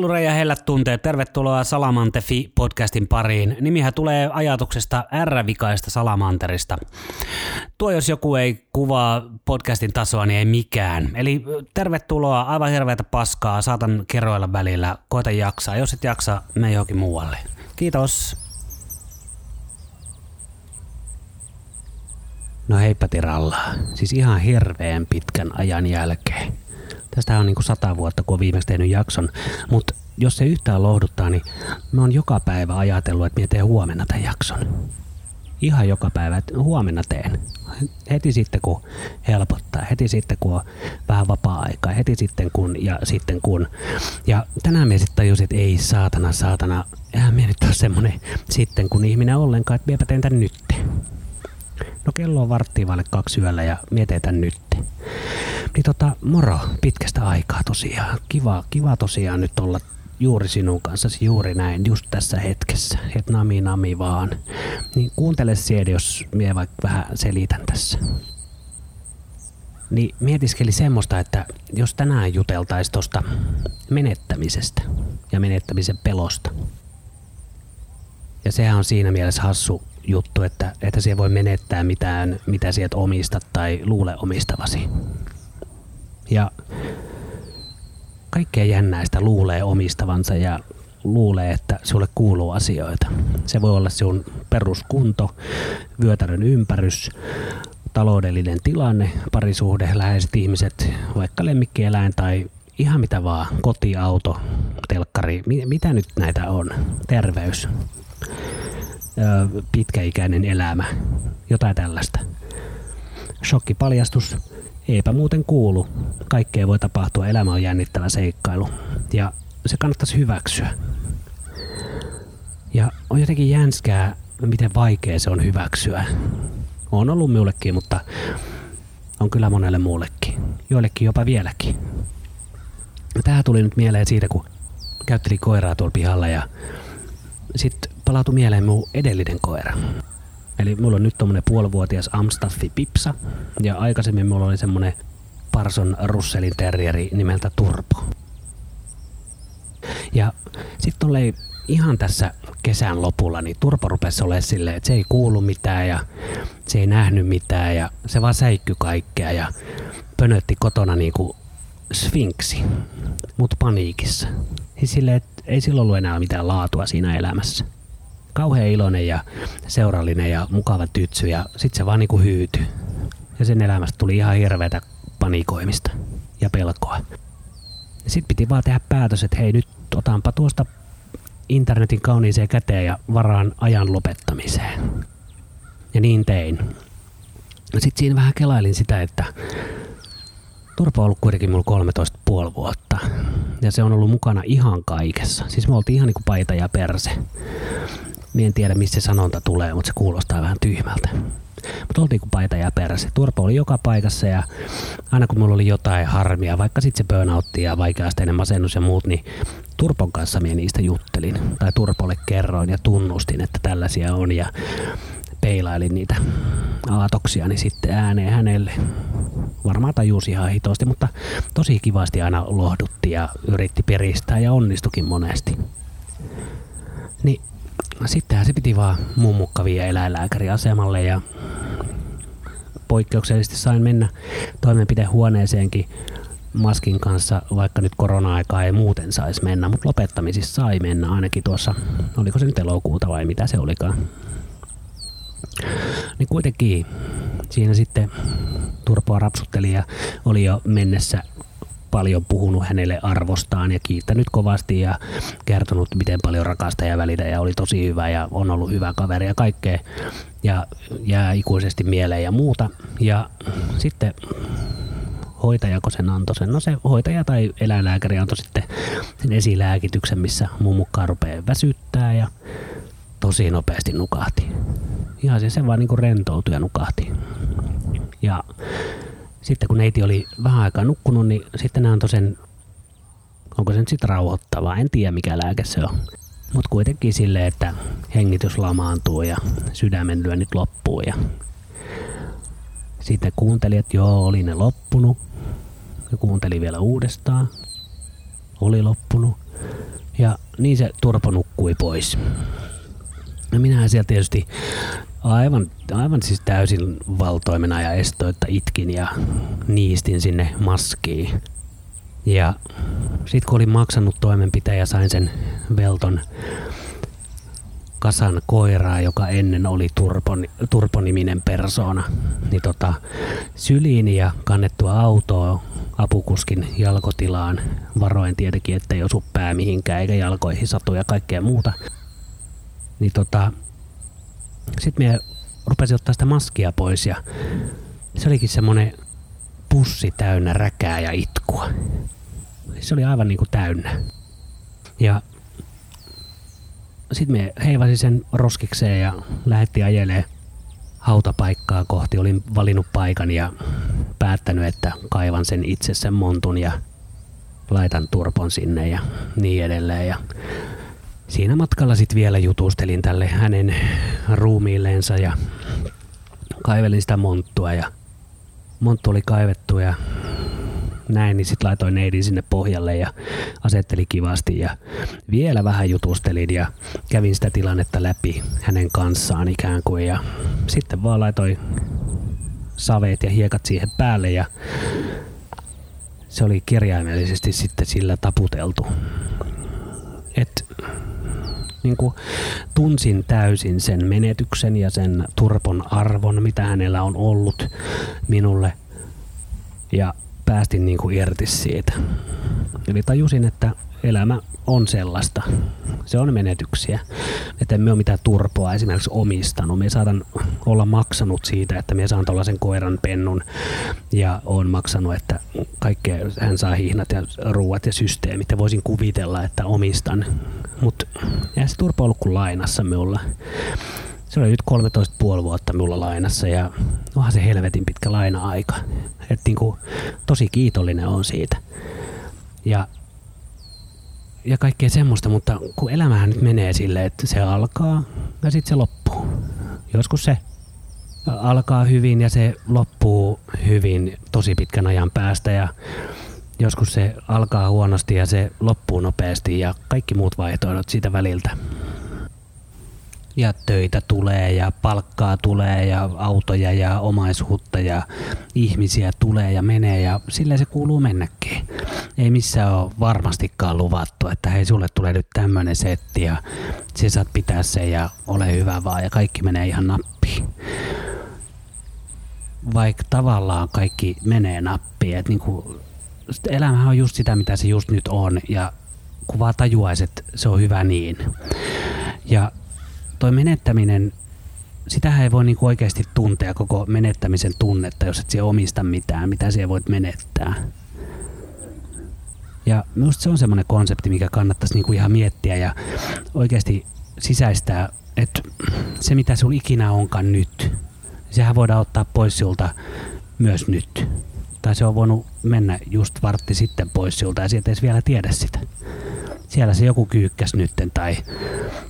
Hellure ja hellät tunteet, tervetuloa Salamantefi podcastin pariin. Nimihän tulee ajatuksesta R-vikaista Salamanterista. Tuo jos joku ei kuvaa podcastin tasoa, niin ei mikään. Eli tervetuloa, aivan hirveätä paskaa, saatan kerroilla välillä, koita jaksaa. Jos et jaksa, me johonkin muualle. Kiitos. No heippa Tiralla. Siis ihan hirveän pitkän ajan jälkeen. Tästä on niinku sata vuotta, kun on viimeksi tehnyt jakson. Mutta jos se yhtään lohduttaa, niin mä oon joka päivä ajatellut, että mä teen huomenna tämän jakson. Ihan joka päivä, että huomenna teen. Heti sitten kun helpottaa, heti sitten kun on vähän vapaa-aikaa, heti sitten kun ja sitten kun. Ja tänään me sitten tajusin, että ei saatana, saatana, eihän me nyt ole semmonen sitten kun ihminen ollenkaan, että miepä teen tän nytte. No kello on varttiin vaille kaksi yöllä ja mietetään nyt. Niin tota, moro, pitkästä aikaa tosiaan. Kiva, kiva tosiaan nyt olla juuri sinun kanssasi juuri näin, just tässä hetkessä. Et nami nami vaan. Niin kuuntele siedi, jos mie vaikka vähän selitän tässä. Niin mietiskeli semmoista, että jos tänään juteltaisiin tuosta menettämisestä ja menettämisen pelosta. Ja sehän on siinä mielessä hassu juttu, että, että siellä voi menettää mitään, mitä sieltä omistat tai luule omistavasi. Ja kaikkea jännäistä luulee omistavansa ja luulee, että sulle kuuluu asioita. Se voi olla sun peruskunto, vyötärön ympärys, taloudellinen tilanne, parisuhde, läheiset ihmiset, vaikka lemmikkieläin tai ihan mitä vaan, kotiauto, telkkari, mitä nyt näitä on, terveys pitkäikäinen elämä, jotain tällaista. Shokkipaljastus, eipä muuten kuulu. Kaikkea voi tapahtua, elämä on jännittävä seikkailu ja se kannattaisi hyväksyä. Ja on jotenkin jänskää, miten vaikea se on hyväksyä. On ollut minullekin, mutta on kyllä monelle muullekin. Joillekin jopa vieläkin. Tähän tuli nyt mieleen siitä, kun käytteli koiraa tuolla pihalla ja sitten palautui mieleen mun edellinen koira. Eli mulla on nyt tommonen puolivuotias Amstaffi Pipsa ja aikaisemmin mulla oli semmonen Parson Russelin terrieri nimeltä Turpo. Ja sitten oli ihan tässä kesän lopulla, niin Turpo rupesi olemaan silleen, että se ei kuulu mitään ja se ei nähnyt mitään ja se vaan säikky kaikkea ja pönötti kotona niinku sfinksi, mut paniikissa. Siis silleen, että ei silloin ollut enää mitään laatua siinä elämässä kauhean iloinen ja seurallinen ja mukava tytsy ja sit se vaan niinku hyytyi. Ja sen elämästä tuli ihan hirveätä panikoimista ja pelkoa. Sitten piti vaan tehdä päätös, että hei nyt otanpa tuosta internetin kauniiseen käteen ja varaan ajan lopettamiseen. Ja niin tein. Sitten siinä vähän kelailin sitä, että Turpa on ollut kuitenkin mulla 13,5 vuotta. Ja se on ollut mukana ihan kaikessa. Siis me oltiin ihan niinku paita ja perse. Mie en tiedä, mistä se sanonta tulee, mutta se kuulostaa vähän tyhmältä. Mutta oltiin kuin paita ja perässä. Turpo oli joka paikassa ja aina kun mulla oli jotain harmia, vaikka sitten se burnoutti ja vaikeasteinen masennus ja muut, niin Turpon kanssa mie niistä juttelin. Tai Turpolle kerroin ja tunnustin, että tällaisia on ja peilailin niitä aatoksia niin sitten ääneen hänelle. Varmaan tajusi ihan hitosti, mutta tosi kivasti aina lohdutti ja yritti peristää ja onnistukin monesti. Niin sittenhän se piti vaan mummukka vie eläinlääkäriasemalle ja poikkeuksellisesti sain mennä toimenpidehuoneeseenkin maskin kanssa, vaikka nyt korona-aikaa ei muuten saisi mennä, mutta lopettamisissa sai mennä ainakin tuossa, oliko se nyt elokuuta vai mitä se olikaan. Niin kuitenkin siinä sitten Turpoa rapsutteli ja oli jo mennessä paljon puhunut hänelle arvostaan ja kiittänyt kovasti ja kertonut, miten paljon rakasta ja välitä ja oli tosi hyvä ja on ollut hyvä kaveri ja kaikkea ja jää ikuisesti mieleen ja muuta. Ja sitten hoitajako sen antoi sen? No se hoitaja tai eläinlääkäri antoi sitten sen esilääkityksen, missä mukaan rupeaa väsyttää ja tosi nopeasti nukahti. Ihan se, se vaan niinku rentoutui ja nukahti. Ja sitten kun neiti oli vähän aikaa nukkunut, niin sitten ne antoi sen, onko se nyt sitten rauhoittavaa, en tiedä mikä lääke se on. Mutta kuitenkin silleen, että hengitys lamaantuu ja sydämen lyönnit loppuu ja sitten kuunteli, että joo, oli ne loppunut. Ja kuunteli vielä uudestaan. Oli loppunut. Ja niin se turpo nukkui pois. Ja minähän siellä tietysti aivan, aivan siis täysin valtoimena ja estoitta itkin ja niistin sinne maskiin. Ja sitten kun olin maksanut toimenpiteen ja sain sen velton kasan koiraa, joka ennen oli Turpon, Turponiminen persona, niin tota, syliin ja kannettua autoa apukuskin jalkotilaan. Varoin tietenkin, ettei osu pää mihinkään eikä jalkoihin satu ja kaikkea muuta. Niin tota, sitten me rupesin ottaa sitä maskia pois ja se olikin semmonen pussi täynnä räkää ja itkua. Se oli aivan niinku täynnä. Ja sitten me heivasin sen roskikseen ja lähetti ajelee hautapaikkaa kohti. Olin valinnut paikan ja päättänyt, että kaivan sen itse sen montun ja laitan turpon sinne ja niin edelleen. Ja siinä matkalla sitten vielä jutustelin tälle hänen ruumiilleensa ja kaivelin sitä monttua ja monttu oli kaivettu ja näin, niin sitten laitoin neidin sinne pohjalle ja asetteli kivasti ja vielä vähän jutustelin ja kävin sitä tilannetta läpi hänen kanssaan ikään kuin ja sitten vaan laitoin saveet ja hiekat siihen päälle ja se oli kirjaimellisesti sitten sillä taputeltu. Et niin kuin tunsin täysin sen menetyksen ja sen turpon arvon, mitä hänellä on ollut minulle. Ja päästin niin kuin irti siitä. Eli tajusin, että elämä on sellaista. Se on menetyksiä. Että emme ole mitään turpoa esimerkiksi omistanut. Me saatan olla maksanut siitä, että me saan tuollaisen koiran pennun ja on maksanut, että kaikkea hän saa hihnat ja ruuat ja systeemit ja voisin kuvitella, että omistan. Mutta eihän se turpo ollut kuin lainassa minulla. Se oli nyt 13,5 vuotta mulla lainassa ja onhan se helvetin pitkä laina-aika. Et niinku, tosi kiitollinen on siitä. Ja, ja kaikkea semmoista, mutta kun elämähän nyt menee silleen, että se alkaa ja sitten se loppuu. Joskus se alkaa hyvin ja se loppuu hyvin tosi pitkän ajan päästä ja joskus se alkaa huonosti ja se loppuu nopeasti ja kaikki muut vaihtoehdot siitä väliltä ja töitä tulee ja palkkaa tulee ja autoja ja omaisuutta ja ihmisiä tulee ja menee ja sillä se kuuluu mennäkin. Ei missään ole varmastikaan luvattu, että hei sulle tulee nyt tämmönen setti ja sä saat pitää sen ja ole hyvä vaan ja kaikki menee ihan nappiin. Vaikka tavallaan kaikki menee nappiin, että niinku, elämähän on just sitä mitä se just nyt on ja kun vaan tajuaisi, että se on hyvä niin. Ja toi menettäminen, sitähän ei voi niinku oikeasti tuntea koko menettämisen tunnetta, jos et siellä omista mitään, mitä siellä voit menettää. Ja minusta se on semmoinen konsepti, mikä kannattaisi niinku ihan miettiä ja oikeasti sisäistää, että se mitä sulla ikinä onkaan nyt, sehän voidaan ottaa pois sulta myös nyt. Tai se on voinut mennä just vartti sitten pois sulta ja sieltä ei vielä tiedä sitä siellä se joku kyykkäs nytten tai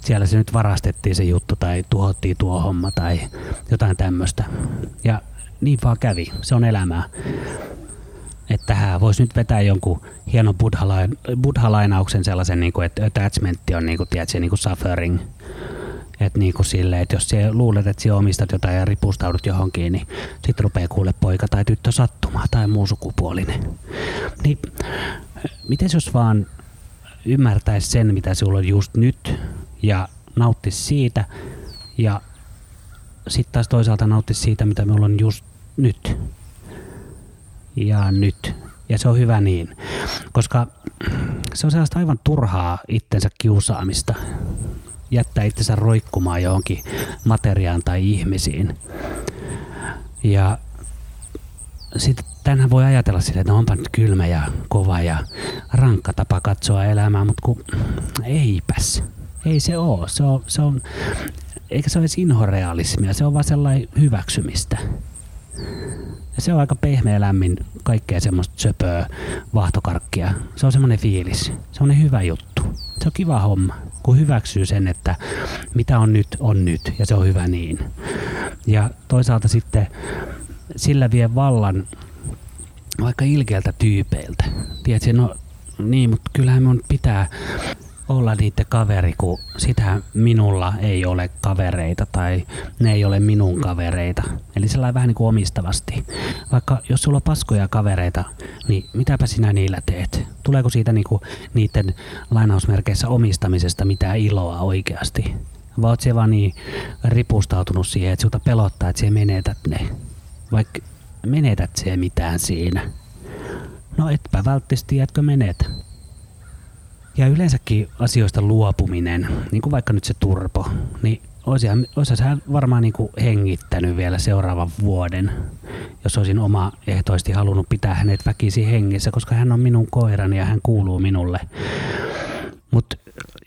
siellä se nyt varastettiin se juttu tai tuhottiin tuo homma tai jotain tämmöistä. Ja niin vaan kävi. Se on elämää. Että tähän voisi nyt vetää jonkun hienon buddha-lainauksen sellaisen, niin kuin, että attachment on niin kuin, tiedätkö, niin kuin suffering. Että niin kuin silleen, että jos sä luulet, että sä omistat jotain ja ripustaudut johonkin, niin sit rupeaa kuule poika tai tyttö sattumaan tai muu sukupuolinen. Niin miten jos vaan ymmärtäisi sen, mitä sulla on just nyt ja nauttisi siitä ja sitten taas toisaalta nauttisi siitä, mitä me on just nyt ja nyt. Ja se on hyvä niin, koska se on sellaista aivan turhaa itsensä kiusaamista jättää itsensä roikkumaan johonkin materiaan tai ihmisiin. Ja sitten tänhän voi ajatella sille, että no onpa nyt kylmä ja kova ja rankka tapa katsoa elämää, mutta kun eipäs. Ei se oo. Se on, se on, eikä se ole inhorealismia, se on vaan sellainen hyväksymistä. Ja se on aika pehmeä lämmin, kaikkea semmoista söpöä, vahtokarkkia. Se on semmoinen fiilis, se on hyvä juttu. Se on kiva homma, kun hyväksyy sen, että mitä on nyt, on nyt, ja se on hyvä niin. Ja toisaalta sitten sillä vie vallan vaikka ilkeältä tyypeiltä. Tiedätkö, no niin, mutta kyllähän mun pitää olla niiden kaveri, kun sitä minulla ei ole kavereita tai ne ei ole minun kavereita. Eli sellainen vähän niin kuin omistavasti. Vaikka jos sulla on paskoja kavereita, niin mitäpä sinä niillä teet? Tuleeko siitä niin kuin niiden lainausmerkeissä omistamisesta mitään iloa oikeasti? Vai oot vaan niin ripustautunut siihen, että sinulta pelottaa, että sinä menetät ne? Vaikka menetät se mitään siinä? No etpä välttämättä tiedätkö menetä. Ja yleensäkin asioista luopuminen, niin kuin vaikka nyt se turpo, niin olisi hän varmaan niin kuin hengittänyt vielä seuraavan vuoden, jos olisin oma ehtoisesti halunnut pitää hänet väkisin hengissä, koska hän on minun koirani ja hän kuuluu minulle. Mutta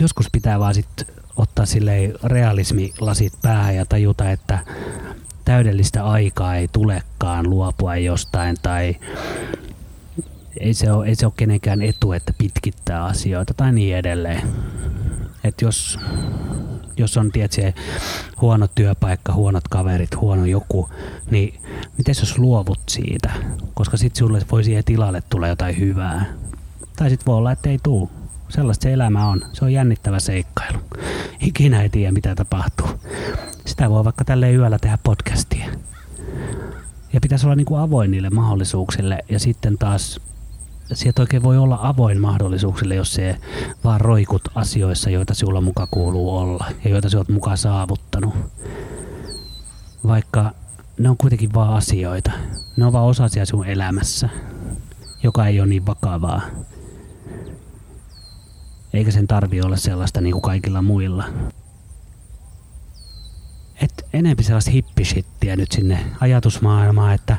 joskus pitää vaan sitten ottaa sille realismilasit päähän ja tajuta, että täydellistä aikaa ei tulekaan luopua jostain tai ei se ole, ei se ole kenenkään etu, että pitkittää asioita tai niin edelleen. Et jos, jos on tietysti huono työpaikka, huonot kaverit, huono joku, niin miten jos luovut siitä? Koska sitten sulle voi siihen tilalle tulla jotain hyvää. Tai sitten voi olla, että ei tule. Sellaista se elämä on. Se on jännittävä seikkailu. Ikinä ei tiedä, mitä tapahtuu. Sitä voi vaikka tälle yöllä tehdä podcastia. Ja pitäisi olla niin kuin avoin niille mahdollisuuksille ja sitten taas sieltä oikein voi olla avoin mahdollisuuksille, jos se vaan roikut asioissa, joita sinulla muka kuuluu olla ja joita sinä olet mukaan saavuttanut. Vaikka ne on kuitenkin vaan asioita. Ne on vaan osasia sinun elämässä, joka ei ole niin vakavaa. Eikä sen tarvi olla sellaista niin kuin kaikilla muilla. Et enempi sellaista hippishittiä nyt sinne ajatusmaailmaan, että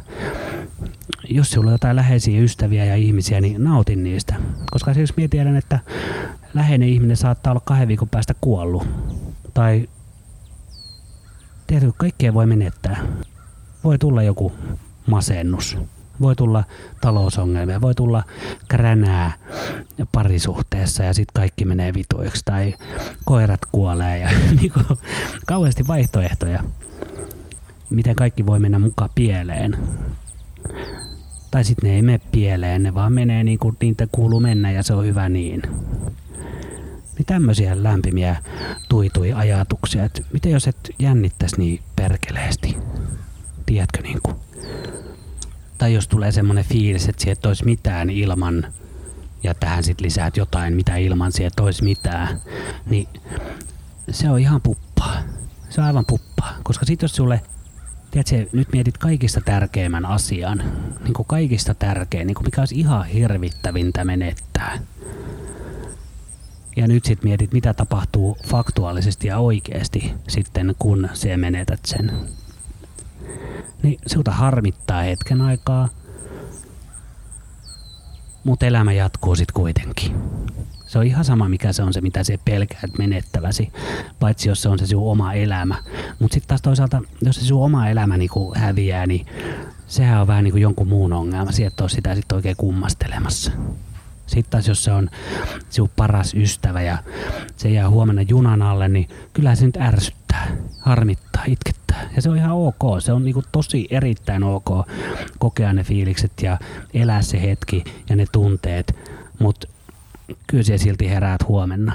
jos sinulla on jotain läheisiä ystäviä ja ihmisiä, niin nautin niistä. Koska jos minä tiedän, että läheinen ihminen saattaa olla kahden viikon päästä kuollut. Tai tiedätkö, kaikkea voi menettää. Voi tulla joku masennus. Voi tulla talousongelmia, voi tulla kränää parisuhteessa ja sitten kaikki menee vituiksi tai koirat kuolee ja niinku, kauheasti vaihtoehtoja. Miten kaikki voi mennä mukaan pieleen. Tai sitten ne ei mene pieleen, ne vaan menee niin kuin niitä kuuluu mennä ja se on hyvä niin. Niin tämmöisiä lämpimiä tuitui ajatuksia, että miten jos et jännittäisi niin perkeleesti? Tiedätkö niin kuin? Tai jos tulee semmoinen fiilis, että sieltä olisi mitään ilman, ja tähän sitten lisäät jotain, mitä ilman sieltä olisi mitään, niin se on ihan puppaa. Se on aivan puppaa. Koska sitten jos sulle tiedätkö, nyt mietit kaikista tärkeimmän asian, niin kuin kaikista tärkein, niin kuin mikä olisi ihan hirvittävintä menettää. Ja nyt sitten mietit, mitä tapahtuu faktuaalisesti ja oikeasti sitten, kun se menetät sen. Niin sinulta harmittaa hetken aikaa, mutta elämä jatkuu sitten kuitenkin. Se on ihan sama, mikä se on se, mitä se pelkäät menettäväsi, paitsi jos se on se sinun oma elämä. Mutta sitten taas toisaalta, jos se sinun oma elämä niinku häviää, niin sehän on vähän niin kuin jonkun muun ongelma. Sieltä on sitä sitten oikein kummastelemassa. Sitten taas jos se on sinun paras ystävä ja se jää huomenna junan alle, niin kyllähän se nyt ärsyttää, harmittaa, itkettää. Ja se on ihan ok. Se on niinku tosi erittäin ok kokea ne fiilikset ja elää se hetki ja ne tunteet. Mutta kyllä siellä silti heräät huomenna.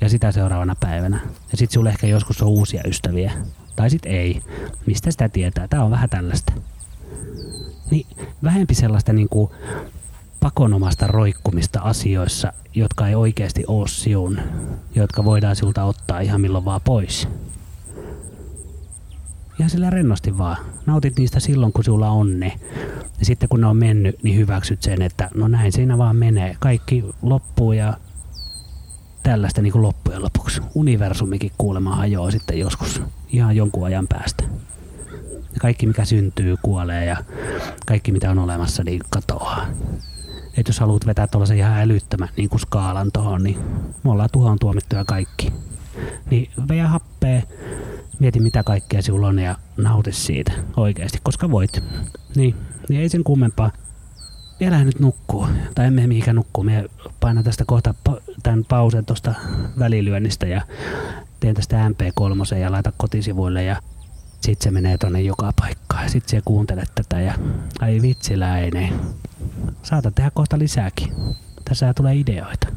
Ja sitä seuraavana päivänä. Ja sitten sulle ehkä joskus on uusia ystäviä. Tai sitten ei. Mistä sitä tietää? Tämä on vähän tällaista. Niin vähempi sellaista niin kuin pakonomasta roikkumista asioissa, jotka ei oikeasti ole siun, jotka voidaan sinulta ottaa ihan milloin vaan pois. Ja sillä rennosti vaan. Nautit niistä silloin, kun sulla on ne. Ja sitten kun ne on mennyt, niin hyväksyt sen, että no näin siinä vaan menee. Kaikki loppuu ja tällaista niin kuin loppujen lopuksi. Universumikin kuulemma hajoaa sitten joskus ihan jonkun ajan päästä. Ja kaikki mikä syntyy kuolee ja kaikki mitä on olemassa niin katoaa. Et jos haluat vetää tuollaisen ihan älyttömän niin kuin skaalan tuohon, niin me ollaan tuhoon tuomittuja kaikki. Niin veä happea, mieti mitä kaikkea sinulla on ja nauti siitä oikeasti, koska voit. Niin, niin ei sen kummempaa. Vielä nyt nukkuu, tai emme mihinkään nukkuu. Me painan tästä kohta tämän pausen tuosta välilyönnistä ja teen tästä MP3 ja laita kotisivuille ja sitten se menee tonne joka paikkaan sitten se kuuntelet tätä ja ai vitsiläinen. saatan tehdä kohta lisääkin. Tässä tulee ideoita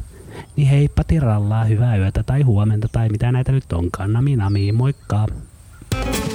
niin heippa tirallaa, hyvää yötä tai huomenta tai mitä näitä nyt onkaan. Nami nami, moikka! thank you